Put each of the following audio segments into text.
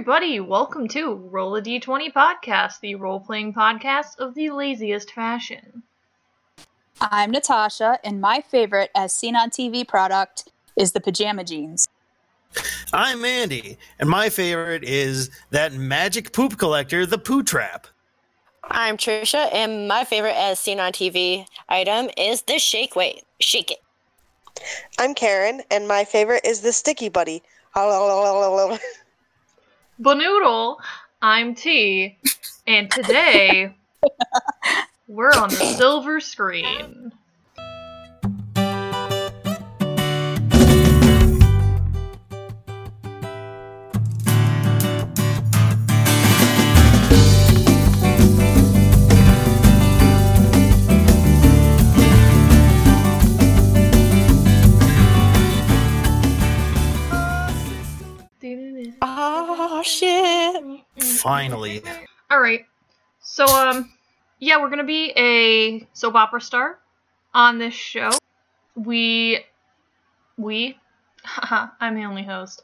everybody. Welcome to Roll a D20 podcast, the role playing podcast of the laziest fashion. I'm Natasha, and my favorite as seen on TV product is the pajama jeans. I'm Andy, and my favorite is that magic poop collector, the Poo Trap. I'm Trisha, and my favorite as seen on TV item is the shake weight. Shake it. I'm Karen, and my favorite is the Sticky Buddy. Banoodle, I'm T, and today we're on the silver screen. Oh shit! Finally. All right. So, um, yeah, we're gonna be a soap opera star on this show. We, we, I'm the only host.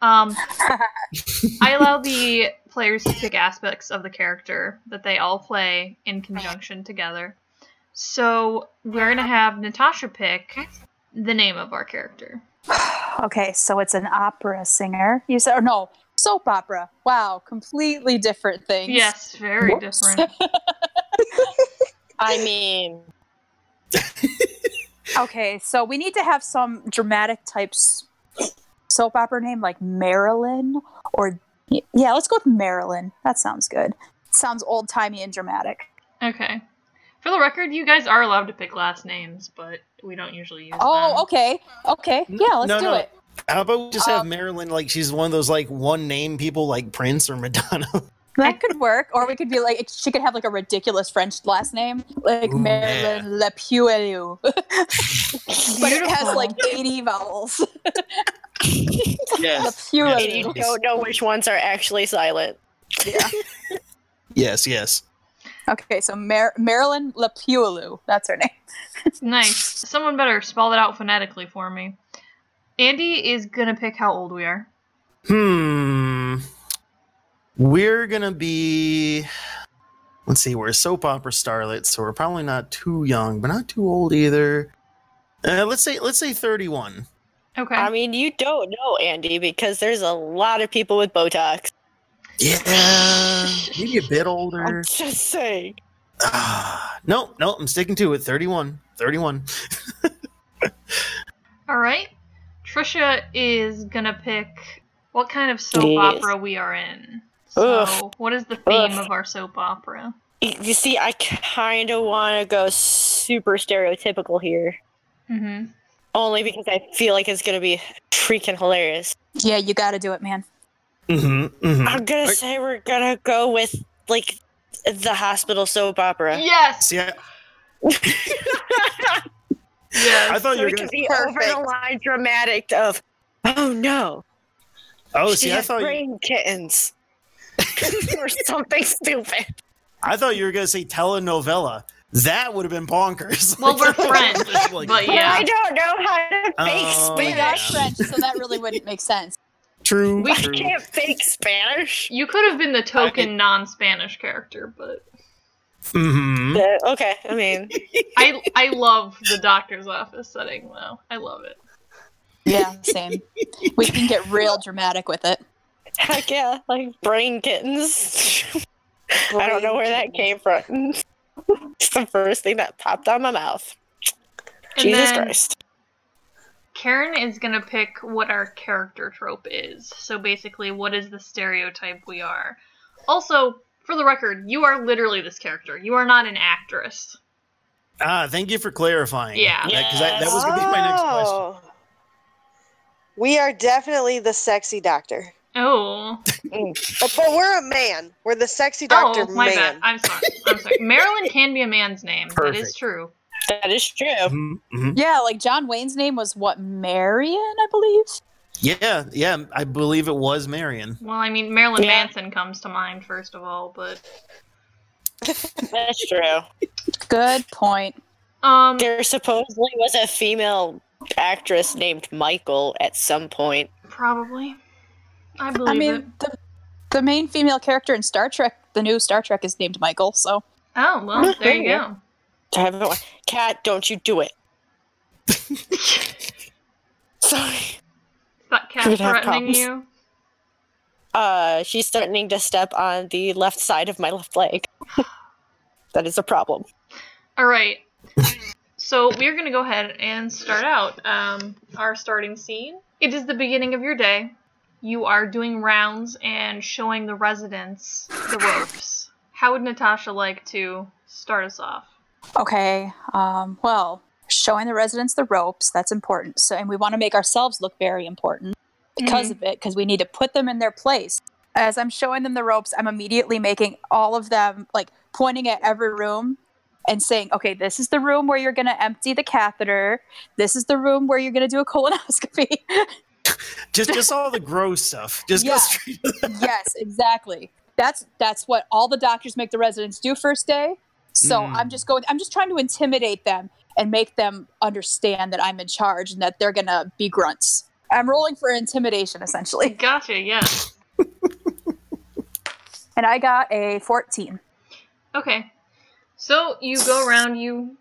Um, I allow the players to pick aspects of the character that they all play in conjunction together. So we're gonna have Natasha pick the name of our character. Okay, so it's an opera singer. You said, or no, soap opera. Wow, completely different things. Yes, very Whoops. different. I mean, Okay, so we need to have some dramatic types soap opera name like Marilyn or yeah, let's go with Marilyn. That sounds good. Sounds old timey and dramatic. Okay. For the record, you guys are allowed to pick last names, but we don't usually use them. Oh, okay, okay, yeah, let's No, do no. it. How about we just have Um, Marilyn like she's one of those like one name people like Prince or Madonna? That could work, or we could be like she could have like a ridiculous French last name, like Ooh, Marilyn Le Puelu, but it has like eighty vowels. Le yes. you don't know which ones are actually silent. Yeah. Yes, yes. Okay, so Mar- Marilyn Lepuelu. That's her name. That's nice. Someone better spell that out phonetically for me. Andy is gonna pick how old we are. Hmm. We're gonna be let's see, we're a soap opera starlets, so we're probably not too young, but not too old either. Uh, let's say let's say 31. Okay. I mean, you don't know Andy because there's a lot of people with Botox. Yeah, maybe a bit older. I'm just saying. Ah, no, no, I'm sticking to it. 31. 31. All right. Trisha is gonna pick what kind of soap Yes. opera we are in. So, Ugh. what is the theme Ugh. of our soap opera? You see, I kind of want to go super stereotypical here, Mm-hmm. only because I feel like it's gonna be freaking hilarious. Yeah, you got to do it, man. Mm-hmm, mm-hmm. I'm gonna Are- say we're gonna go with like the hospital soap opera. Yes. Yeah. I, Yes. I thought so you were it going could to. be over the line dramatic of, oh no, Oh, she see, I has thought you, brain kittens, or something stupid. I thought you were going to say telenovela. That would have been bonkers. Well, we're friends, Like, but But yeah. I don't know how to fake Oh, We yeah. are Spanish. French, so that really wouldn't make sense. True. We true. can't fake Spanish. You could have been the token non-Spanish character, but Mhm. Uh, okay, I mean, I I love the doctor's office setting though. I love it. Yeah, same. We can get real dramatic with it. heck yeah, like brain kittens. I don't know where that came from. it's the first thing that popped out my mouth. And Jesus then Christ. Karen is gonna pick what our character trope is. So basically, what is the stereotype we are? Also, for the record, you are literally this character. You are not an actress. Ah, thank you for clarifying. Yeah. because that, that was going to be my next question. Oh. We are definitely the sexy doctor. Oh, But, but we're a man. We're the sexy doctor oh, my man. bad. I'm sorry. I'm sorry. Marilyn can be a man's name. That is true. That is true. Mhm, mhm. Yeah, like John Wayne's name was what Marion, I believe. Yeah, yeah, I believe it was Marion. Well, I mean, Marilyn Yeah. Manson comes to mind first of all, but That's true. Good point. um, There supposedly was a female actress named Michael at some point. probably. I believe I it. mean, the The main female character in Star Trek, the new Star Trek, is named Michael. So Oh well, there you go. I haven't wa- Cat, don't you do it. Sorry. Is that cat We're gonna have threatening problems. you? Uh, she's threatening to step on the left side of my left leg. that is a problem. All right. So we're gonna go ahead and start out um, our starting scene. It is the beginning of your day. You are doing rounds and showing the residents the ropes. How would Natasha like to start us off? Okay. Um, well, showing the residents the ropes, that's important. So, and we want to make ourselves look very important because of it, because we need to put them in their place. As I'm showing them the ropes, I'm immediately making all of them like pointing at every room and saying, okay, this is the room where you're going to empty the catheter. This is the room where you're going to do a colonoscopy. Just just all the gross stuff. Just Yeah. go straight yes, exactly. That's that's what all the doctors make the residents do first day. So Mm. I'm just going. I'm just trying to intimidate them and make them understand that I'm in charge and that they're gonna be grunts. I'm rolling for intimidation essentially, Gotcha. Yeah. and I got a 14. Okay. So you go around, you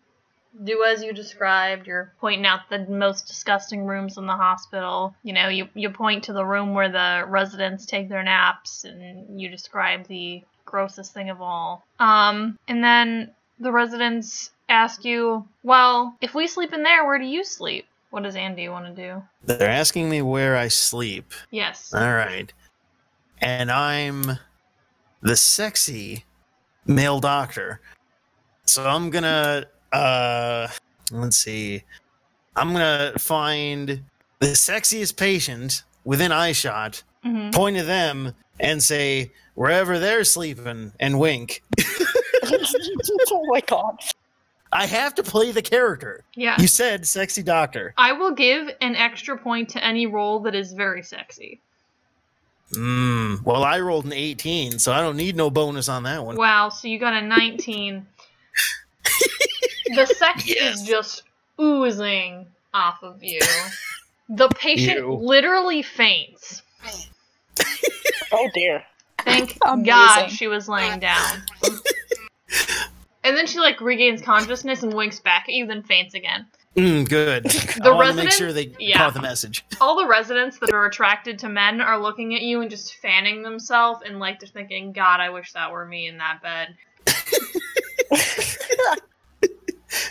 do as you described. You're pointing out the most disgusting rooms in the hospital. You know, you, you point to the room where the residents take their naps, and you describe the grossest thing of all. Um, and then the residents ask you, well, if we sleep in there, where do you sleep? What does Andy want to do? They're asking me where I sleep. Yes. All right. And I'm the sexy male doctor. So I'm gonna uh let's see. I'm gonna find the sexiest patient within eyeshot, hmm point to them, and say, wherever they're sleeping, and wink. oh my god. I have to play the character. Yeah. You said sexy doctor. I will give an extra point to any role that is very sexy. Mm, well, I rolled an 18, so I don't need no bonus on that one. Wow, so you got a 19. the sex Yes. is just oozing off of you. The patient Ew. literally faints. Oh dear. Thank Amazing. God she was laying down. And then she like regains consciousness and winks back at you, then faints again. Mm, good. The I want to make sure they Yeah. caught the message. All the residents that are attracted to men are looking at you and just fanning themselves and like they're thinking, God, I wish that were me in that bed.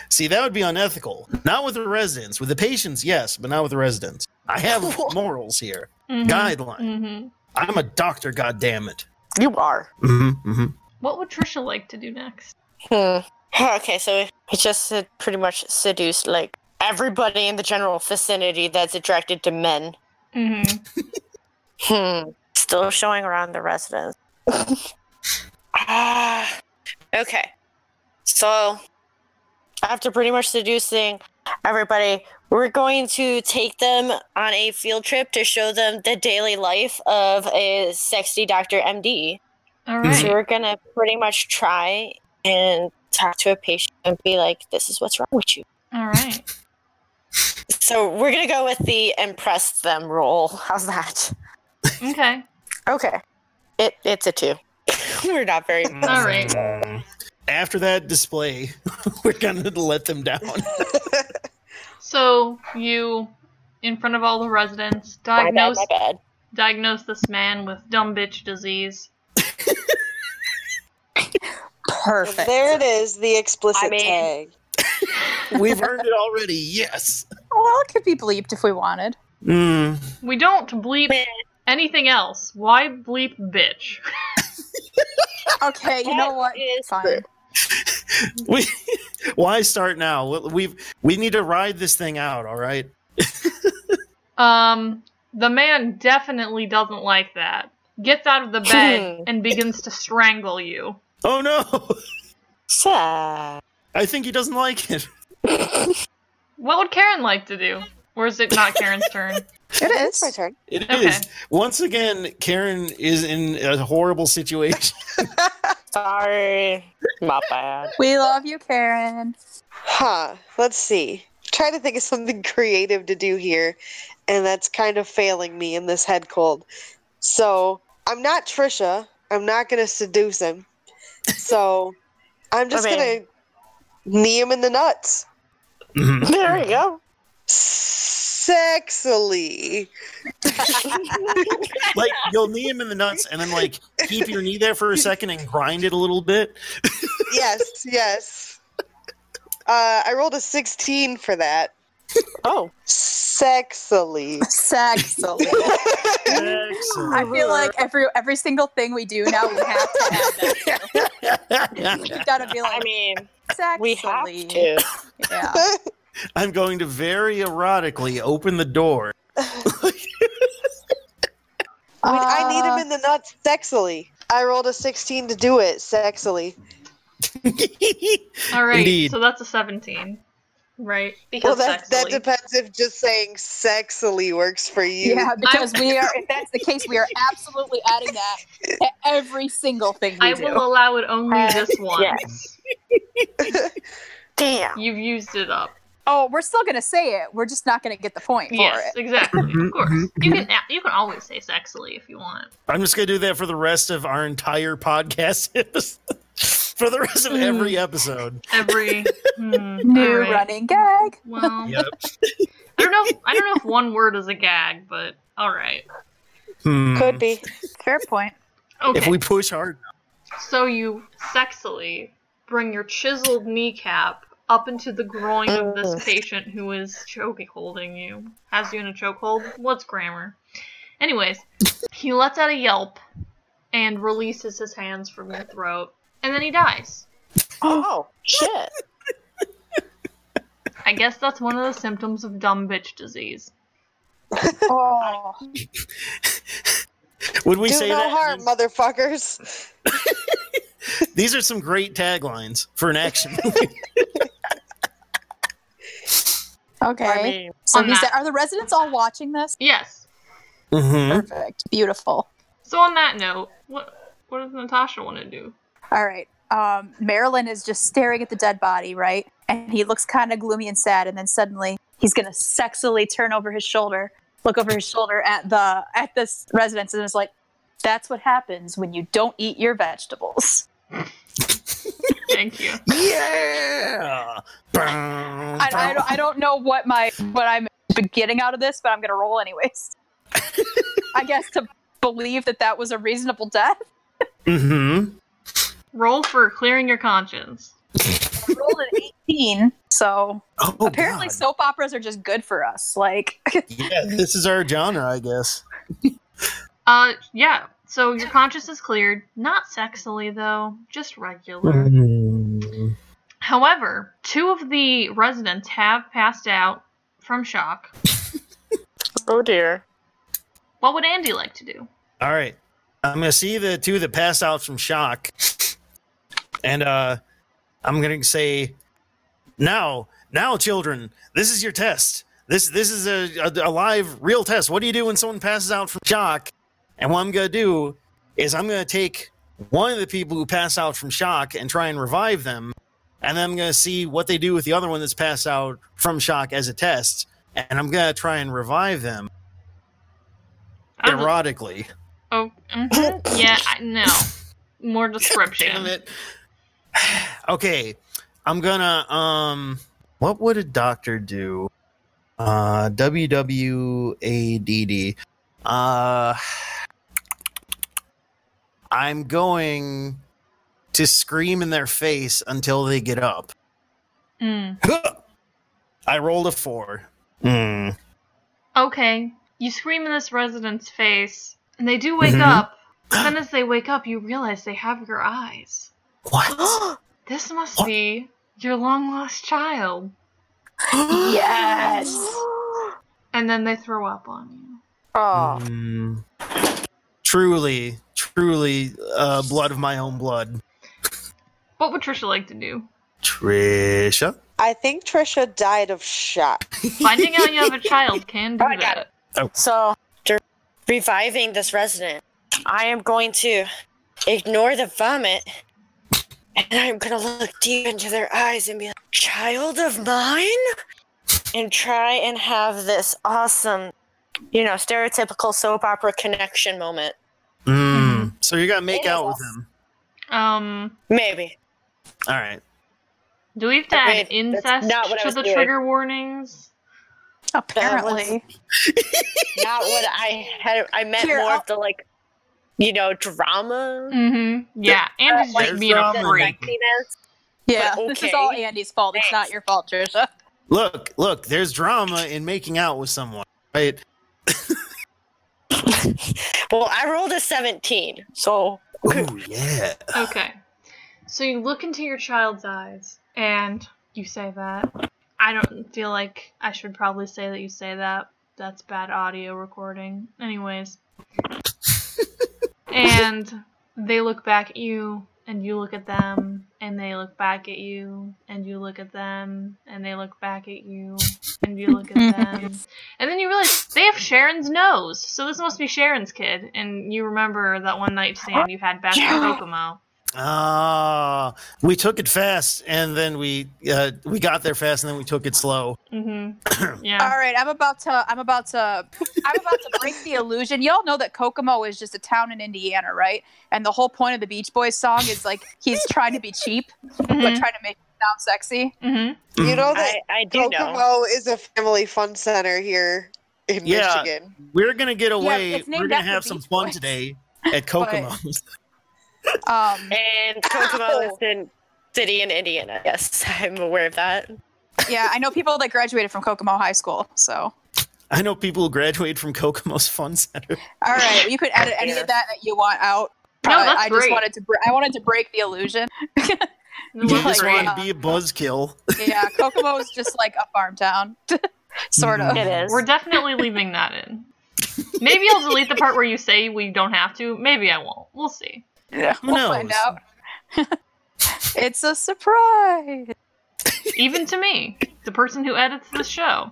See, that would be unethical. Not with the residents. With the patients, yes, but not with the residents. I have morals here. Mhm. Guideline. hmm I'm a doctor, goddammit. You are. Mm-hmm, mm-hmm. What would Trisha like to do next? Hmm. Okay, so he just uh, pretty much seduced like everybody in the general vicinity that's attracted to men. Mm-hmm. Hmm. Still showing around the residence. Ah. okay. So after pretty much seducing everybody, we're going to take them on a field trip to show them the daily life of a sexy Dr. MD. All Mhm. So we're gonna pretty much try and talk to a patient and be like, "This is what's wrong with you." All right. So we're gonna go with the impress them role. How's that? Okay. Okay. It it's a two. we're not very. All right. Mm. After that display, we're gonna let them down. So you, in front of all the residents, My bad. diagnose My bad. diagnose this man with dumb bitch disease. Perfect. There it is, the explicit I mean- tag. We've heard it already. Yes. Well, it could be bleeped if we wanted. Mm. We don't bleep anything else. Why bleep bitch? Okay, you know what? what? is Fine. true. We why start now? We- We've we need to ride this thing out. All right. Um, the man definitely doesn't like that. Gets out of the bed and begins to strangle you. Oh no! Sad. I think he doesn't like it. What would Karen like to do? Or is it not Karen's turn? It It's my turn. It is Okay. Once again, Karen is in a horrible situation. Sorry. My bad. We love you, Karen. Huh. Let's see. Try to think of something creative to do here, and that's kind of failing me in this head cold. So I'm not Trisha. I'm not gonna seduce him. So I'm just I mean- gonna knee him in the nuts. There you go. Sexily. like you'll knee him in the nuts and then like keep your knee there for a second and grind it a little bit. yes, yes. Uh, I rolled a 16 for that. Oh, Sexily. Sexily. I feel like every every single thing we do now, we have to add that. You gotta be like I mean, sexily. we have to. Yeah. I'm going to very erotically open the door. I, I need him in the nuts sexily. I rolled a 16 to do it sexily. All right, Indeed. so that's a 17, right? Well, Because that, that sexily. depends if just saying sexily works for you. Yeah, because we are. If that's the case, we are absolutely adding that to every single thing we I do. will allow it only Uh, this once. Damn. You've used it up. Oh, we're still gonna say it. We're just not gonna get the point for Yes, it. exactly. Of course, mhm, you can you can always say sexily if you want. I'm just gonna do that for the rest of our entire podcast. for the rest of every episode. Every hmm, New all right. running gag. Well, Yep. I don't know. If, I don't know if one word is a gag, but all right. Hmm. Could be. Fair point. Okay. If we push hard. So you sexily bring your chiseled kneecap up into the groin of this patient who is choking holding you. Has you in a chokehold? What's grammar? Anyways, he lets out a yelp and releases his hands from your throat, and then he dies. Oh, shit. I guess that's one of the symptoms of dumb bitch disease. Oh, Would we Do say no that? harm, motherfuckers. These are some great taglines for an action movie. okay. I mean, so on he's that- are the residents all watching this? Yes. Mhm. Perfect. Beautiful. So on that note, what what does Natasha want to do? All right. Um, Marilyn is just staring at the dead body, right? And he looks kind of gloomy and sad. And then suddenly he's gonna sexily turn over his shoulder, look over his shoulder at the at this residence, and is like, "That's what happens when you don't eat your vegetables." Thank you. Yeah. I, I, don't, I don't know what my what I'm getting out of this, but I'm gonna roll anyways. I guess to believe that that was a reasonable death. Mm-hmm. Roll for clearing your conscience. I rolled an 18, so Oh, apparently God. soap operas are just good for us. Like, Yeah, this is our genre, I guess. Uh, yeah. So your conscience is cleared. Not sexily though, just regular. Mm-hmm. However, two of the residents have passed out from shock. oh dear. What would Andy like to do? All right. I'm gonna see the two that passed out from shock, and uh, I'm gonna say, now, now, children, this is your test. This this is a, a, a live, real test. What do you do when someone passes out from shock? And what I'm gonna do is I'm gonna take one of the people who pass out from shock and try and revive them, and then I'm gonna see what they do with the other one that's passed out from shock as a test, and I'm gonna try and revive them don't- erotically. Oh, mhm. yeah. I, no. More description. Damn it. Okay, I'm gonna um what would a doctor do? Uh W W A D D. Uh I'm going to scream in their face until they get up. Mm. I rolled a 4. Hmm. Okay. You scream in this resident's face, and they do wake Mhm. up. But then, as they wake up, you realize they have your eyes. What? This must What? be your long lost child. yes. And then they throw up on you. Oh, Mm. Truly, truly uh blood of my own blood. What would Trisha like to do? Trisha? I think Trisha died of shock. Finding out you have a child can do I got that. so after reviving this resident, I am going to ignore the vomit, and I'm gonna look deep into their eyes and be like, "Child of mine," and try and have this awesome, you know, stereotypical soap opera connection moment. Mm. So you're gonna make It out with him. Um, Maybe. All right. do we have to add mean, that's incest not what I to was the doing. trigger warnings? Apparently. Not what I had. I meant Here, more I'll- of the like, you know, drama. Mm-hmm. Yeah, and he's just There's being a drama. freak. Sexiness. Yeah, But this is okay. all Andy's fault. It's not your fault, Trisha. Look, look. There's drama in making out with someone, right? Well, I rolled a 17, so Ooh, yeah. Okay. So you look into your child's eyes and you say that. I don't feel like I should probably say that you say that. That's bad audio recording. Anyways. and they look back at you and you look at them and they look back at you and you look at them and they look back at you and you look at them. And then you realize they have Sharon's nose. So this must be Sharon's kid. And you remember that one night stand you had back in Kokomo. Ah, we took it fast, and then we uh, we got there fast, and then we took it slow. Mm-hmm. Yeah. All right, I'm about to. I'm about to. I'm about to break the illusion. Y'all know that Kokomo is just a town in Indiana, right? And the whole point of the Beach Boys song is like he's trying to be cheap, but Mhm. trying to make it sound sexy. Mm-hmm. You know that I, I do know. Kokomo is a family fun center here in Yeah. Michigan. We're gonna get away. it's named We're gonna have some Beach fun Boys. today at Kokomo. Um, And Kokomo is in city in Indiana. Yes, I'm aware of that. yeah, I know people that graduated from Kokomo High School. So, I know people who graduate from Kokomo's Fun Center. all right, you could edit any of that that you want out. No, Uh, that's I just wanted to. Br- I wanted to break the illusion. You just like, want uh, to be a buzzkill. yeah, Kokomo is just like a farm town, sort of. It is. We're definitely leaving that in. Maybe I'll delete the part where you say we don't have to. Maybe I won't. We'll see. Yeah, Who we'll find out. it's a surprise. Even to me, the person who edits the show.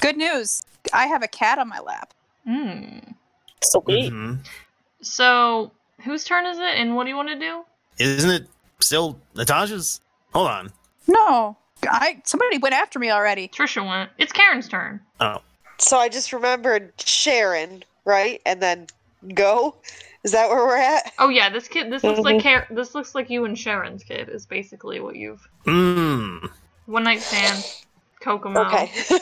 Good news. I have a cat on my lap. Mm. Sweet. Mhm. So, whose turn is it, and what do you want to do? Isn't it still Natasha's? Hold on. No, I somebody went after me already. Trisha went. It's Karen's turn. Oh, So I just remembered Sharon, right? And then go. Is that where we're at? Oh yeah, this kid. This looks like Kar- This looks like you and Sharon's kid. Is basically what you've mm. one night stand, Kokomo. Okay.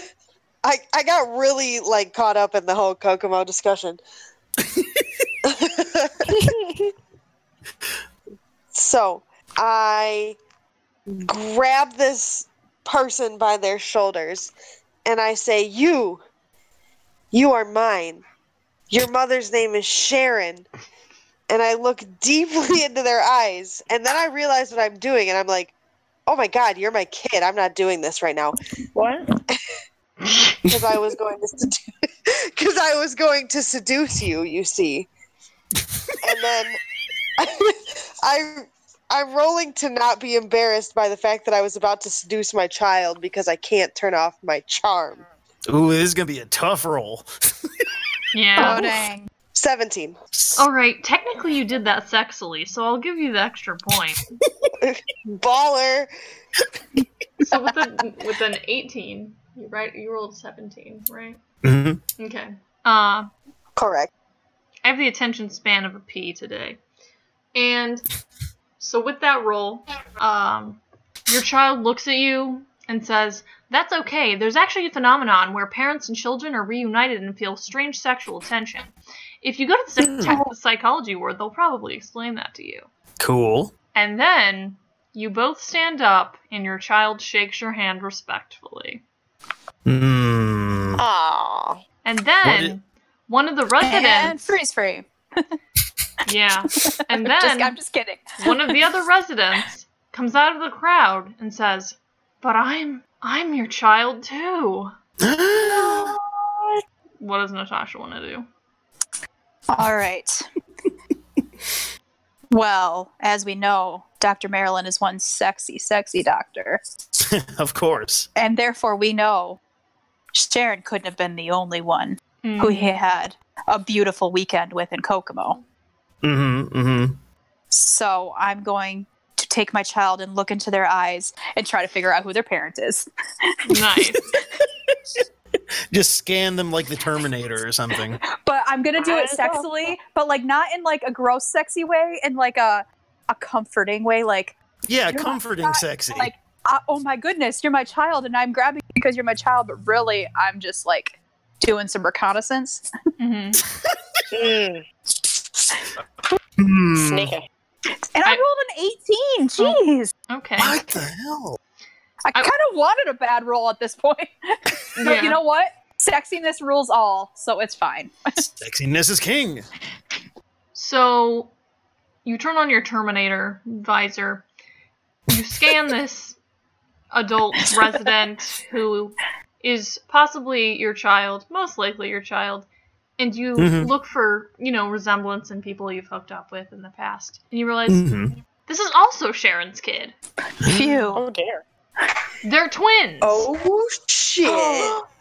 I I got really like caught up in the whole Kokomo discussion. so I grab this person by their shoulders and I say, You, you are mine. Your mother's name is Sharon. And I look deeply into their eyes. And then I realize what I'm doing. And I'm like, Oh my God, you're my kid. I'm not doing this right now What? because I was going to because I was going to seduce you. You see, and then I I'm rolling to not be embarrassed by the fact that I was about to seduce my child because I can't turn off my charm. Ooh, this is gonna be a tough roll. Yeah. Oh dang! Seventeen. All right. Technically, you did that sexily, so I'll give you the extra point. Baller. So with a, with an 18, you right? You rolled 17, right? Mm-hmm. Okay. Uh, Correct. I have the attention span of a pea today. And so with that roll, um, your child looks at you and says, That's okay. There's actually a phenomenon where parents and children are reunited and feel strange sexual tension. If you go to the psych- tech- the psychology ward, they'll probably explain that to you. Cool. And then you both stand up and your child shakes your hand respectfully. Mm. Aww. And then did- one of the And residents, freeze frame. yeah, and then Just, I'm just kidding. one of the other residents comes out of the crowd and says, "But I'm I'm your child too." What does Natasha want to do? All right. well, as we know, Dr. Marilyn is one sexy, sexy doctor. of course. And therefore, we know Sharon couldn't have been the only one Hmm. who he had a beautiful weekend with in Kokomo. Mm-hmm. Mm-hmm. So I'm going to take my child and look into their eyes and try to figure out who their parent is. Nice. Just scan them like the Terminator or something. But I'm gonna do it as sexily, but like not in like a gross, sexy way, in like a a comforting way. Like, Yeah, You're comforting, not sexy. like, uh, oh my goodness, you're my child, and I'm grabbing you because you're my child, but really, I'm just like doing some reconnaissance. hmm Mm, sneaky. And I, I- rolled an 18. Jeez, Okay. What the hell? I I- kind of wanted a bad roll at this point, but Yeah. you know what? Sexiness rules all, so it's fine. Sexiness is king. So you turn on your Terminator visor. You scan this adult resident who is possibly your child, most likely your child, and you Mhm. look for, you know, resemblance in people you've hooked up with in the past. And you realize Mhm. this is also Sharon's kid. Phew. Oh dear. They're twins. Oh shit!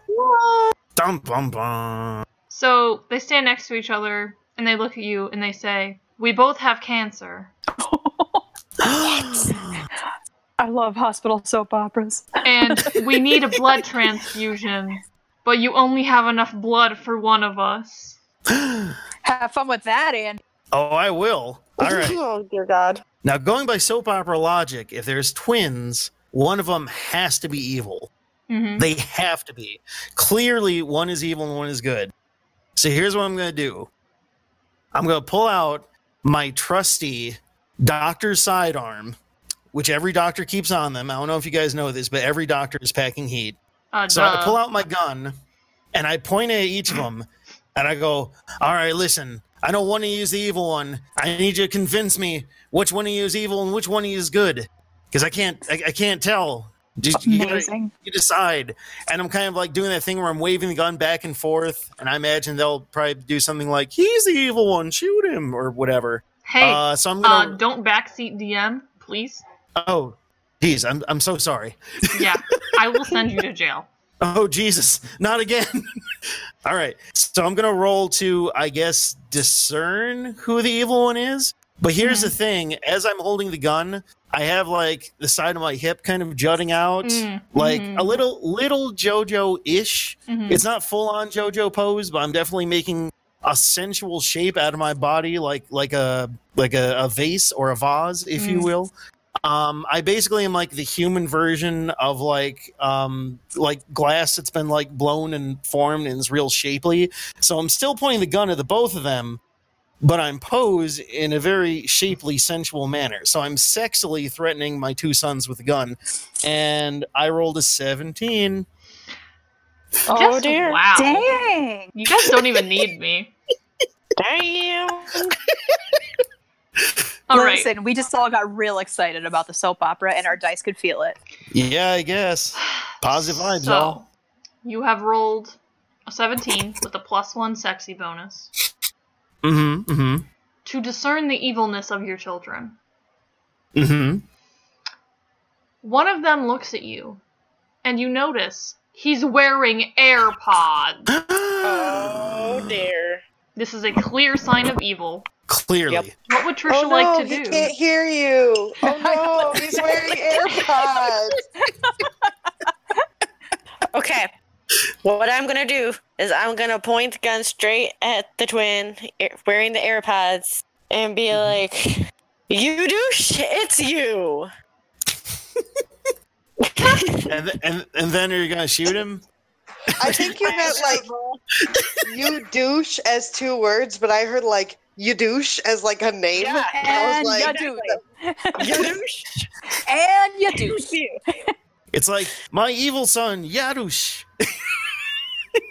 Dum bum bum. So they stand next to each other and they look at you and they say, "We both have cancer." I love hospital soap operas. and we need a blood transfusion, but you only have enough blood for one of us. Have fun with that, Andy. oh, I will. All right. Oh dear God. Now, going by soap opera logic, if there's twins, one of them has to be evil. hmm They have to be. Clearly, one is evil and one is good. So here's what I'm going to do I'm going to pull out my trusty doctor's sidearm, which every doctor keeps on them. I don't know if you guys know this, but every doctor is packing heat. Uh, So I pull out my gun and I point at each of them and I go, All right, listen, I know one of you is the evil one. I need you to convince me which one of you is evil and which one of you is good. Because I can't I, I can't tell. Just, you, gotta- you decide. And I'm kind of like doing that thing where I'm waving the gun back and forth, and I imagine they'll probably do something like, He's the evil one, shoot him, or whatever. Hey, uh, so I'm uh, gonna don't backseat DM, please. Oh, geez, I'm I'm so sorry. Yeah, I will send you to jail. Oh Jesus, not again. All right. So I'm gonna roll to I guess discern who the evil one is. But here's the thing, as I'm holding the gun, I have like the side of my hip kind of jutting out. Mm, Like mhm, a little little JoJo-ish. mhm. It's not full on JoJo pose, but I'm definitely making a sensual shape out of my body like like a like a, a vase or a vase, if you Mm. will. Um, I basically am like the human version of like um like glass that's been like blown and formed and is real shapely. So I'm still pointing the gun at the both of them, but I'm posed in a very shapely, sensual manner. So I'm sexily threatening my two sons with a gun, and I rolled a 17. Oh Just- dear. Wow. Dang. You guys don't even need me. Damn. All right. Listen, we just all got real excited about the soap opera, and our dice could feel it. Yeah, I guess. Positive vibes, So, y'all. you have rolled a 17 with a plus one sexy bonus Mm-hmm. Mm-hmm. to discern the evilness of your children. Mm-hmm. One of them looks at you, and you notice he's wearing AirPods. Oh dear. This is a clear sign of evil. Clearly. Yep. What would Trisha oh no, like to do? he do? can't hear you. Oh no, he's wearing AirPods. Okay. What I'm gonna do is I'm gonna point the gun straight at the twin wearing the AirPods and be mm-hmm. like, "You douche, it's you." And, th- and and then are you gonna shoot him? I think you meant like you douche as two words, but I heard like you douche as like a name. Yeah, I And was like, you do. You douche. And you do. It's like my evil son Yadush.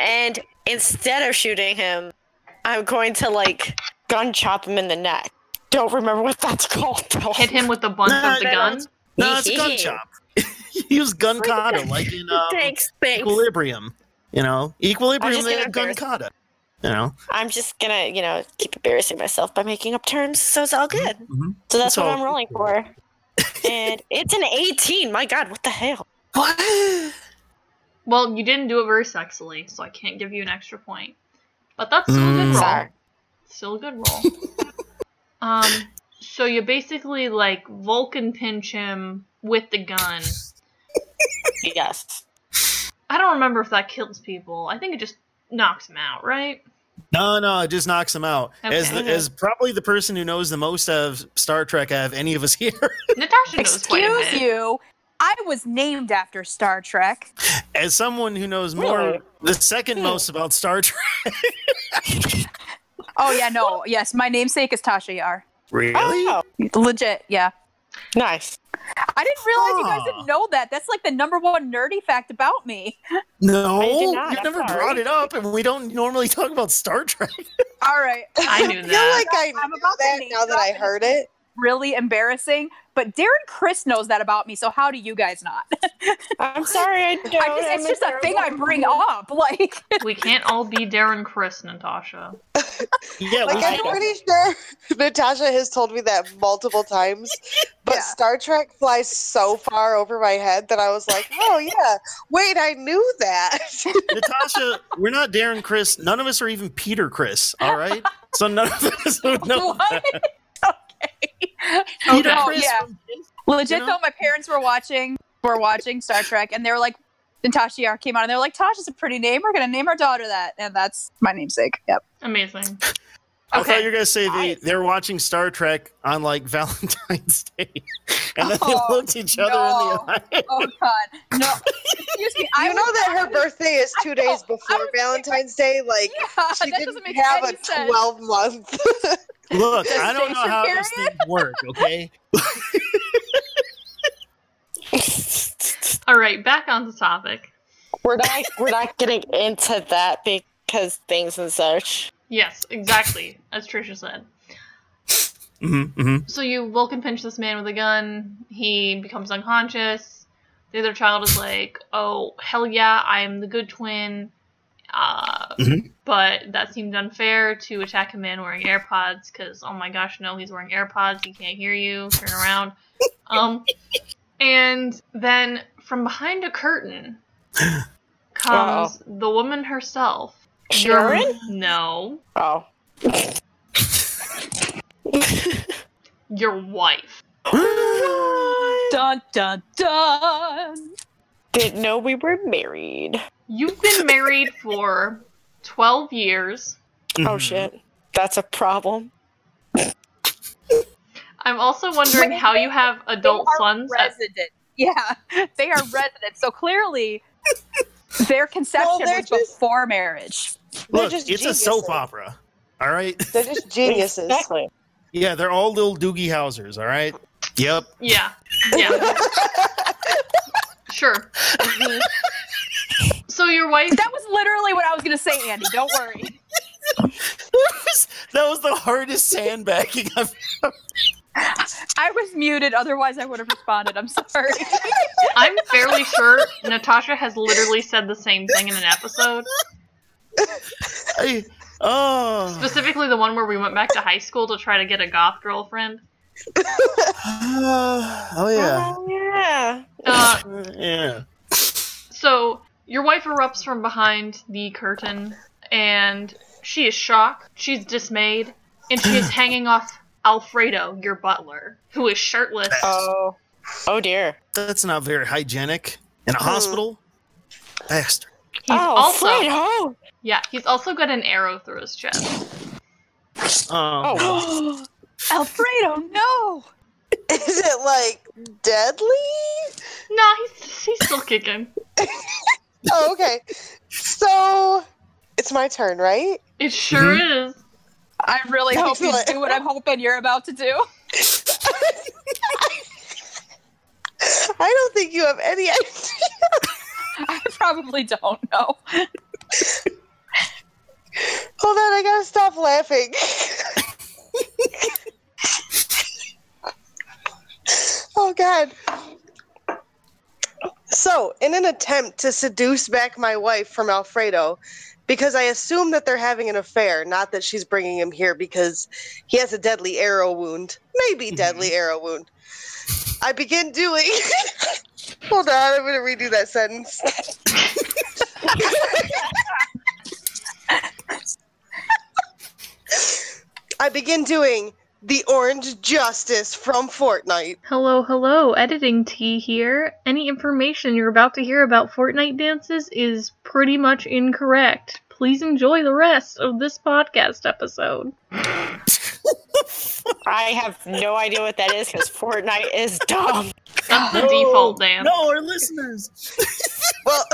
And instead of shooting him, I'm going to like gun chop him in the neck. Don't remember what that's called though. Hit him with the bunt Nah, of the no, gun? No, it's a gun chop. Use gun kata like in um, Thanks, thanks. Equilibrium. You know, Equilibrium. just They gonna gun embarrass- You know. I'm just gonna, you know, keep embarrassing myself by making up terms, so it's all good. Mhm. So that's It's what I'm rolling for. and it's an 18. My God, what the hell? What? Well, you didn't do it very sexily, so I can't give you an extra point. But that's still a good Mm. roll. Sorry. Still a good roll. um, so you basically like Vulcan pinch him with the gun. Yes. I don't remember if that kills people. I think it just knocks him out, right? No, no, it just knocks him out. As the, as probably the person who knows the most of Star Trek out of any of us here. Natasha knows quite a Excuse bit. you. I was named after Star Trek. As someone who knows more, Really? the second Hmm. most about Star Trek. Oh yeah, no, yes, my namesake is Tasha Yar. Really? Oh, Legit, yeah. nice. I didn't realize you guys didn't know that. That's like the number one nerdy fact about me. No, you not, I'm never sorry. brought it up, and we don't normally talk about Star Trek. All right. I knew I feel that. like I I'm knew about that now that I heard it. Really embarrassing. But Darren Chris knows that about me, so how do you guys not? I'm sorry. I don't. I just, I'm it's just a thing I bring up. Like, We can't all be Darren Chris, Natasha. Yeah, Like we I'm I- pretty sure Natasha has told me that multiple times, but Yeah. Star Trek flies so far over my head that I was like, "Oh yeah, wait, I knew that." Natasha, we're not Darren Chris. None of us are even Peter Criss. All right, so none of us would know. what? that. Okay. Peter no, Chris. yeah. from Kiss? Legit You know? though, my parents were watching were watching Star Trek, and they were like, Natasha Yar came out, and they were like, Tasha's a pretty name. We're gonna name our daughter that, and that's my namesake. Yep. Amazing. I thought you were gonna say they they were watching Star Trek on like Valentine's Day, and then Oh, they looked each other no. in the eye. Oh God, no. Excuse me. I you know that her birthday is two days before Valentine's Day. Like Yeah, she didn't have a twelve month. Look, I don't know Gestation how these period? things work. Okay, All right, back on the topic. We're not. We're not getting into that because things and such. Yes, exactly, as Trisha said. hmm hmm So you Vulcan pinch this man with a gun. He becomes unconscious. The other child is like, "Oh hell yeah, I am the good twin." Uh, Mhm. But that seemed unfair to attack a man wearing AirPods because oh my gosh, no, he's wearing AirPods. He can't hear you. Turn around. um, and then from behind a curtain comes the woman herself. Your- Sharon? No, Oh. your wife. Dun dun dun. Didn't know we were married. You've been married for 12 years. Mm-hmm. Oh shit. That's a problem. I'm also wondering how you have adult They are sons. at- Yeah, they are residents. So clearly, their conception they're was just- before marriage. Look, just it's a soap opera. All right. They're just geniuses. Exactly. Yeah, they're all little Doogie Howsers. All right. Yep. yeah. Yeah. sure. So your wife. That was literally what I was gonna say, Andy. Don't worry. that was the hardest sandbagging I've I was muted. Otherwise, I would have responded. I'm sorry. I'm fairly sure Natasha has literally said the same thing in an episode. I, oh. Specifically, the one where we went back to high school to try to get a goth girlfriend. oh yeah. Oh, yeah. Uh, Yeah. So your wife erupts from behind the curtain, and she is shocked. She's dismayed, and she is hanging off Alfredo, your butler, who is shirtless. Oh. Oh dear. That's not very hygienic. In a hmm. hospital? Bastard. He's oh, also Fredo. yeah, he's also got an arrow through his chest. Oh. Oh. Alfredo, no. Is it like deadly? No, he's he's still kicking. Oh, okay. So it's my turn, right? It sure Mm-hmm. is. I really hope you Excellent. do what I'm hoping you're about to do. I don't think you have any idea. I probably don't know. Hold on, I gotta stop laughing. oh god. So, in an attempt to seduce back my wife from Alfredo, because I assume that they're having an affair, not that she's bringing him here because he has a deadly arrow wound. Maybe mm-hmm. deadly arrow wound. I begin doing. Hold on, I'm gonna redo that sentence. I begin doing the Orange Justice from Fortnite. Hello, hello, editing T here. Any information you're about to hear about Fortnite dances is pretty much incorrect. please enjoy the rest of this podcast episode. I have no idea what that is because Fortnite is dumb. That's the No, default dance. No, our listeners. Well,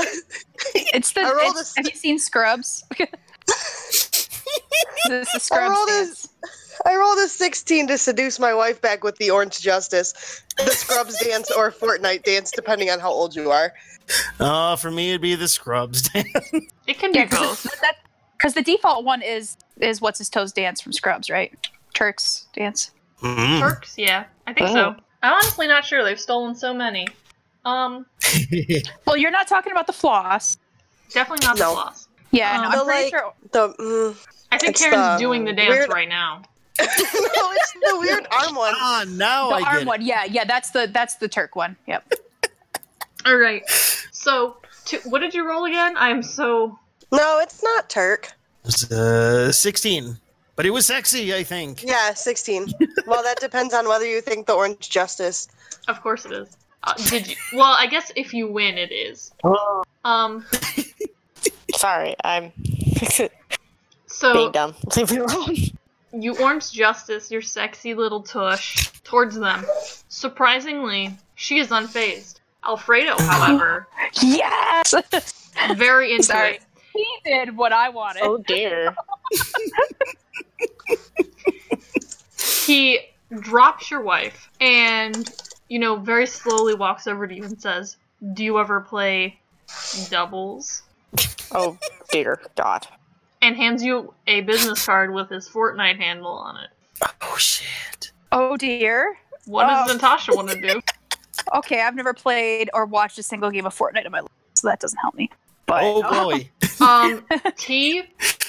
It's the. It's- a- have you seen Scrubs? this is I Scrubs. rolled a- rolled a 16 to seduce my wife back with the Orange Justice, the Scrubs dance, or Fortnite dance, depending on how old you are. Uh, for me, it'd be the Scrubs. Dance. It can be Yeah, both. because the default one is is what's his toes dance from Scrubs, right? Turks dance. Mm. Turks, yeah, I think so. I'm honestly not sure. They've stolen so many. Um, Well, you're not talking about the floss. definitely not the floss. Yeah, Um, no, I'm pretty like- sure. The mm, I think It's Karen's the doing the dance weird- right now. no, it's the weird arm one. ah, now The I get arm it. one, yeah, yeah, that's the that's the Turk one. Yep. All right. So, to, what did you roll again? I'm so. No, it's not Turk. It was, uh, 16. But it was sexy, I think. Yeah, 16. well, that depends on whether you think the Orange Justice. Of course it is. Uh, did you? Well, I guess if you win, it is. Um. Sorry, I'm So being dumb. Leave me alone. you orange justice your sexy little tush towards them. Surprisingly, she is unfazed. Alfredo, however, Yes. very into Sorry. it. he did what I wanted. Oh dear. He drops your wife and, you know, very slowly walks over to you and says, Do you ever play doubles? Oh dear God. And hands you a business card with his Fortnite handle on it. Oh, shit. Oh dear. What does Oh. Natasha want to do? Okay, I've never played or watched a single game of Fortnite in my life, so that doesn't help me. But Oh, boy. Um, T,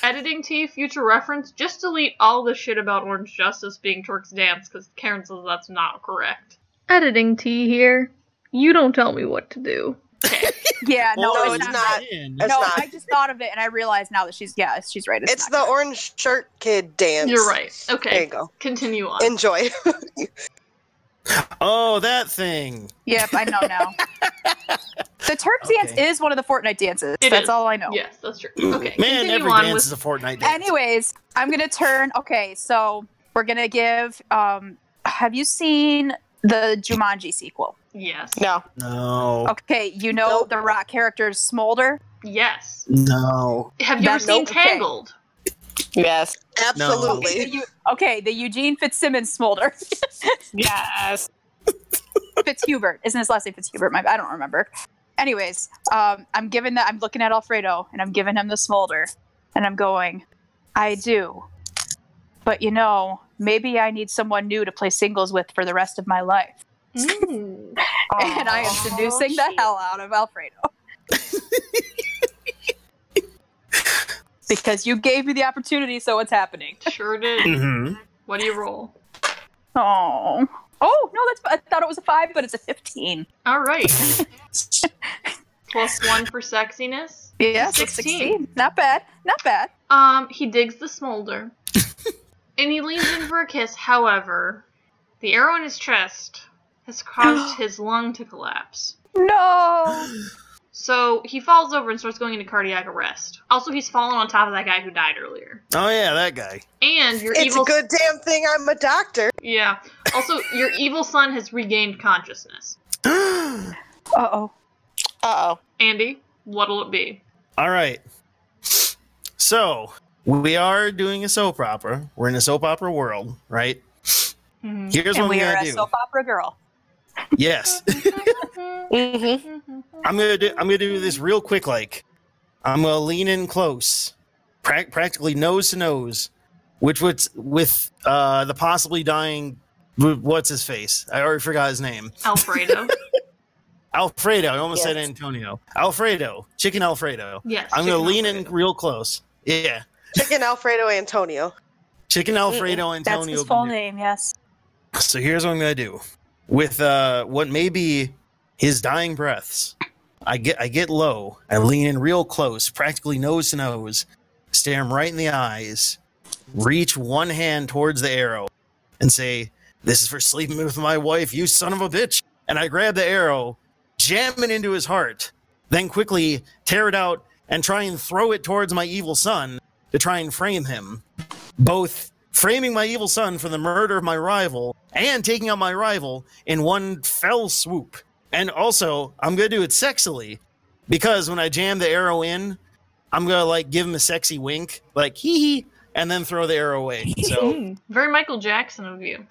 editing T, future reference, just delete all the shit about Orange Justice being Turk's dance, because Karen says that's not correct. Editing T here. You don't tell me what to do. Okay. yeah, no, No, it's, it's not. not. It's no, not. I just thought of it and I realized now that she's yeah, she's right. It's, It's not the Orange Shirt Kid dance. You're right. There you Okay. go. Continue on. Enjoy. Oh, that thing. Yep, I know now. the Turk dance is one of the Fortnite dances. It That's is. all I know. Yes, that's true. Okay. Man, continue every dance with is a Fortnite dance. Anyways, I'm gonna turn. Okay, so we're gonna give. Um, have you seen the Jumanji sequel? yes. No. No. Okay, you know Nope. the rock characters Smolder. Yes. No. Have you ever seen nope. Okay. Tangled? Yes. Absolutely. The okay, the Eugene Fitzsimmons Smolder. Yes. Fitzherbert isn't his last name Fitzherbert? My, I don't remember. Anyways, um, I'm giving that. I'm looking at Alfredo and I'm giving him the smolder, and I'm going. I do, but you know, maybe I need someone new to play singles with for the rest of my life. Ooh. and I am seducing the hell out of Alfredo. because you gave me the opportunity, so it's happening. Sure did. hmm What do you roll? Oh. Oh no, that's I thought it was a five, but it's a fifteen. All right. Plus one for sexiness. Yes, it's 16. sixteen. Not bad. Not bad. Um, he digs the smolder. And he leans in for a kiss. However, the arrow in his chest has caused his lung to collapse. No. So he falls over and starts going into cardiac arrest. Also, he's fallen on top of that guy who died earlier. Oh, yeah, that guy. And your It's evil It's a good damn thing I'm a doctor. Yeah. Also, your evil son has regained consciousness. Uh oh. Uh oh. Andy, what'll it be? All right. So, we are doing a soap opera. We're in a soap opera world, right? Mhm. Here's and what we we're a do. soap opera girl. Yes. Mm-hmm. I'm gonna do. I'm gonna do this real quick. Like, I'm gonna lean in close, prac practically nose to nose, which was with uh, the possibly dying. What's his face? I already forgot his name. Alfredo. Alfredo. I almost said Antonio. Alfredo. Chicken Alfredo. Yes. I'm gonna chicken lean in real close. Yeah. Chicken Alfredo Antonio. Chicken Alfredo That's Antonio. his full name. Yes. So here's what I'm gonna do. With uh what may be his dying breaths, I get I get low, I lean in real close, practically nose to nose, stare him right in the eyes, reach one hand towards the arrow, and say, This is for sleeping with my wife, you son of a bitch. And I grab the arrow, jam it into his heart, then quickly tear it out and try and throw it towards my evil son to try and frame him. Both framing my evil son for the murder of my rival and taking out my rival in one fell swoop. And also, I'm going to do it sexily because when I jam the arrow in, I'm going to like give him a sexy wink, like hee hee, and then throw the arrow away. So very Michael Jackson of you.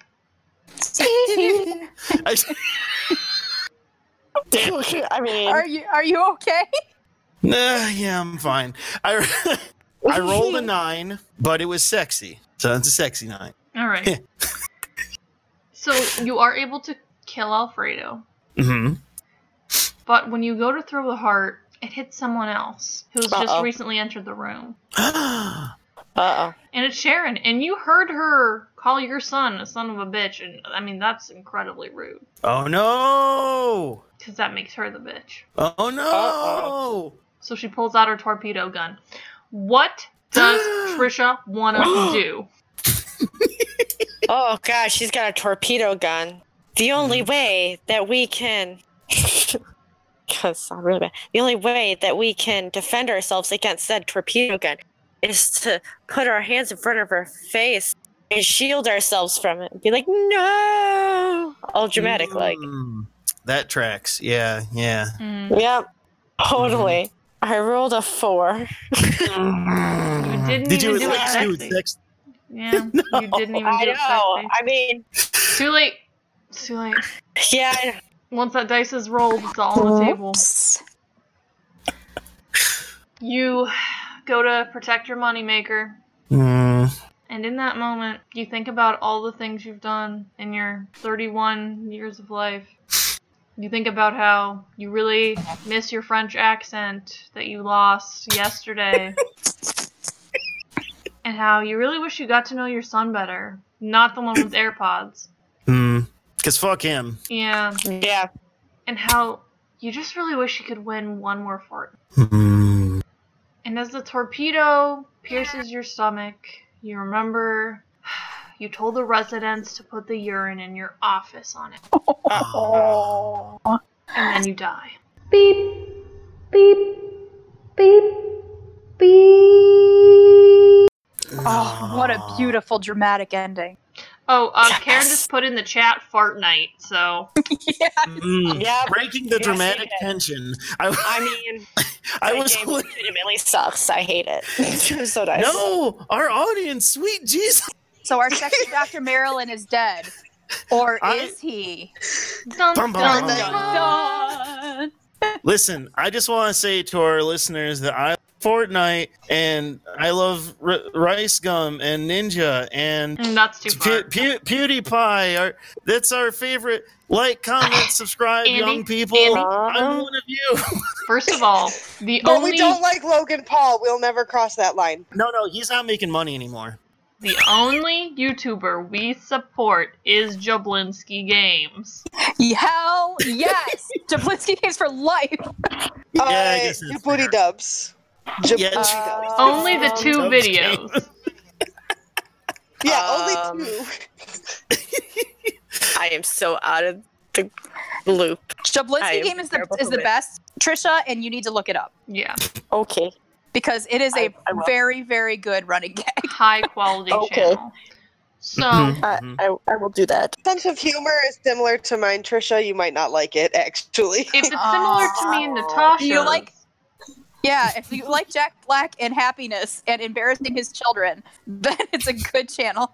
I, I mean, are you are you okay? Nah, yeah, I'm fine. I I rolled a nine, but it was sexy, so it's a sexy nine. All right. so you are able to kill Alfredo, Mm-hmm. but when you go to throw the heart, it hits someone else who's just Uh-oh. recently entered the room. uh oh. And it's Sharon, and you heard her call your son a son of a bitch, and I mean that's incredibly rude oh no! because that makes her the bitch. Oh no! So she pulls out her torpedo gun. What does Trisha want to do? Oh gosh, she's got a torpedo gun. The only way that we can. Because I'm really bad. The only way that we can defend ourselves against that torpedo gun is to put our hands in front of our face and shield ourselves from it. Be like, no! All dramatic, like. Mm, that tracks. Yeah, yeah. Mm, Yep, totally. I rolled a four. you didn't Did you even do it at least sexy. it sex? Yeah, you didn't even I do know. it sexy. I mean, Too late. It's too late. yeah. Once that dice is rolled, it's all on the table. Oops. You go to protect your moneymaker, Mm, and in that moment, you think about all the things you've done in your 31 years of life. You think about how you really miss your French accent that you lost yesterday. and how you really wish you got to know your son better, not the one with AirPods. mm. Cause fuck him. Yeah. Yeah. And how you just really wish you could win one more fort. Mm. And as the torpedo pierces your stomach, you remember you told the residents to put the urine in your office on it, Oh. and then you die. Beep, beep, beep, beep. Oh, what a beautiful dramatic ending. Oh, uh, Karen just put in the chat fart night, so yeah. Mm. Yeah. Breaking the Yes, dramatic it is. tension. I, I mean, I was game legitimately sucks. I hate it. It's so nice. no, our audience, sweet Jesus. So our sexy Dr. Marilyn is dead. Or I- is he? dun, Bum, bum, dun, dun. Dun. Listen, I just want to say to our listeners that I love Fortnite and I love R- RiceGum and Ninja and Mm, That's too far. Pew- Pew- PewDiePie. Our, that's our favorite. Like, comment, subscribe, Andy, young people. Andy. I'm one of you. First of all, the But only we don't like Logan Paul. We'll never cross that line. no, no, he's not making money anymore. The only YouTuber we support is Jablinski Games. Hell yes! Jablinski games for life. Yeah, I uh, guess you that's booty fair. dubs. J- Yeah, Uh. Only the two Okay. videos. Yeah, Um, only two. I am so out of the loop. Jablinski game is the is the best, Trisha, and you need to look it up Yeah, Okay. Because it is a I- I very very good running gag. high quality Okay. channel. So Mhm, I. I, I will do that. Sense of humor is similar to mine, Trisha. You might not like it, actually. if it's similar to me and Natasha, Do you like- Yeah, if you like Jack Black and happiness and embarrassing his children, then it's a good channel.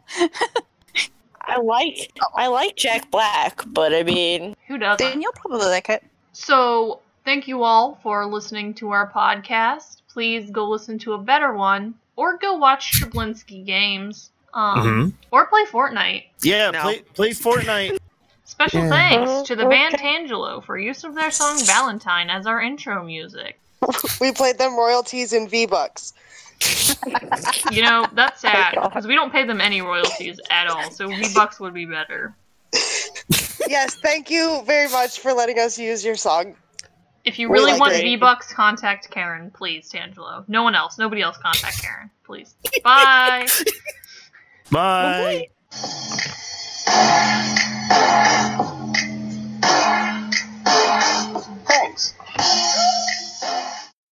I like I like Jack Black, but I mean, who doesn't? Then you'll probably like it. So, thank you all for listening to our podcast. Please go listen to a better one, or go watch Jablinski games, um, Mhm. or play Fortnite. Yeah, No. play play Fortnite. Special Yeah. thanks to the band Okay. Tangelo for use of their song Valentine as our intro music. we played them royalties in V Bucks. You know, that's sad, because we don't pay them any royalties at all, so V-Bucks would be better. yes, thank you very much for letting us use your song. If you really like want V Bucks, contact Karen, please, Tangelo. No one else. Nobody else contact Karen, please. Bye. Bye. Thanks.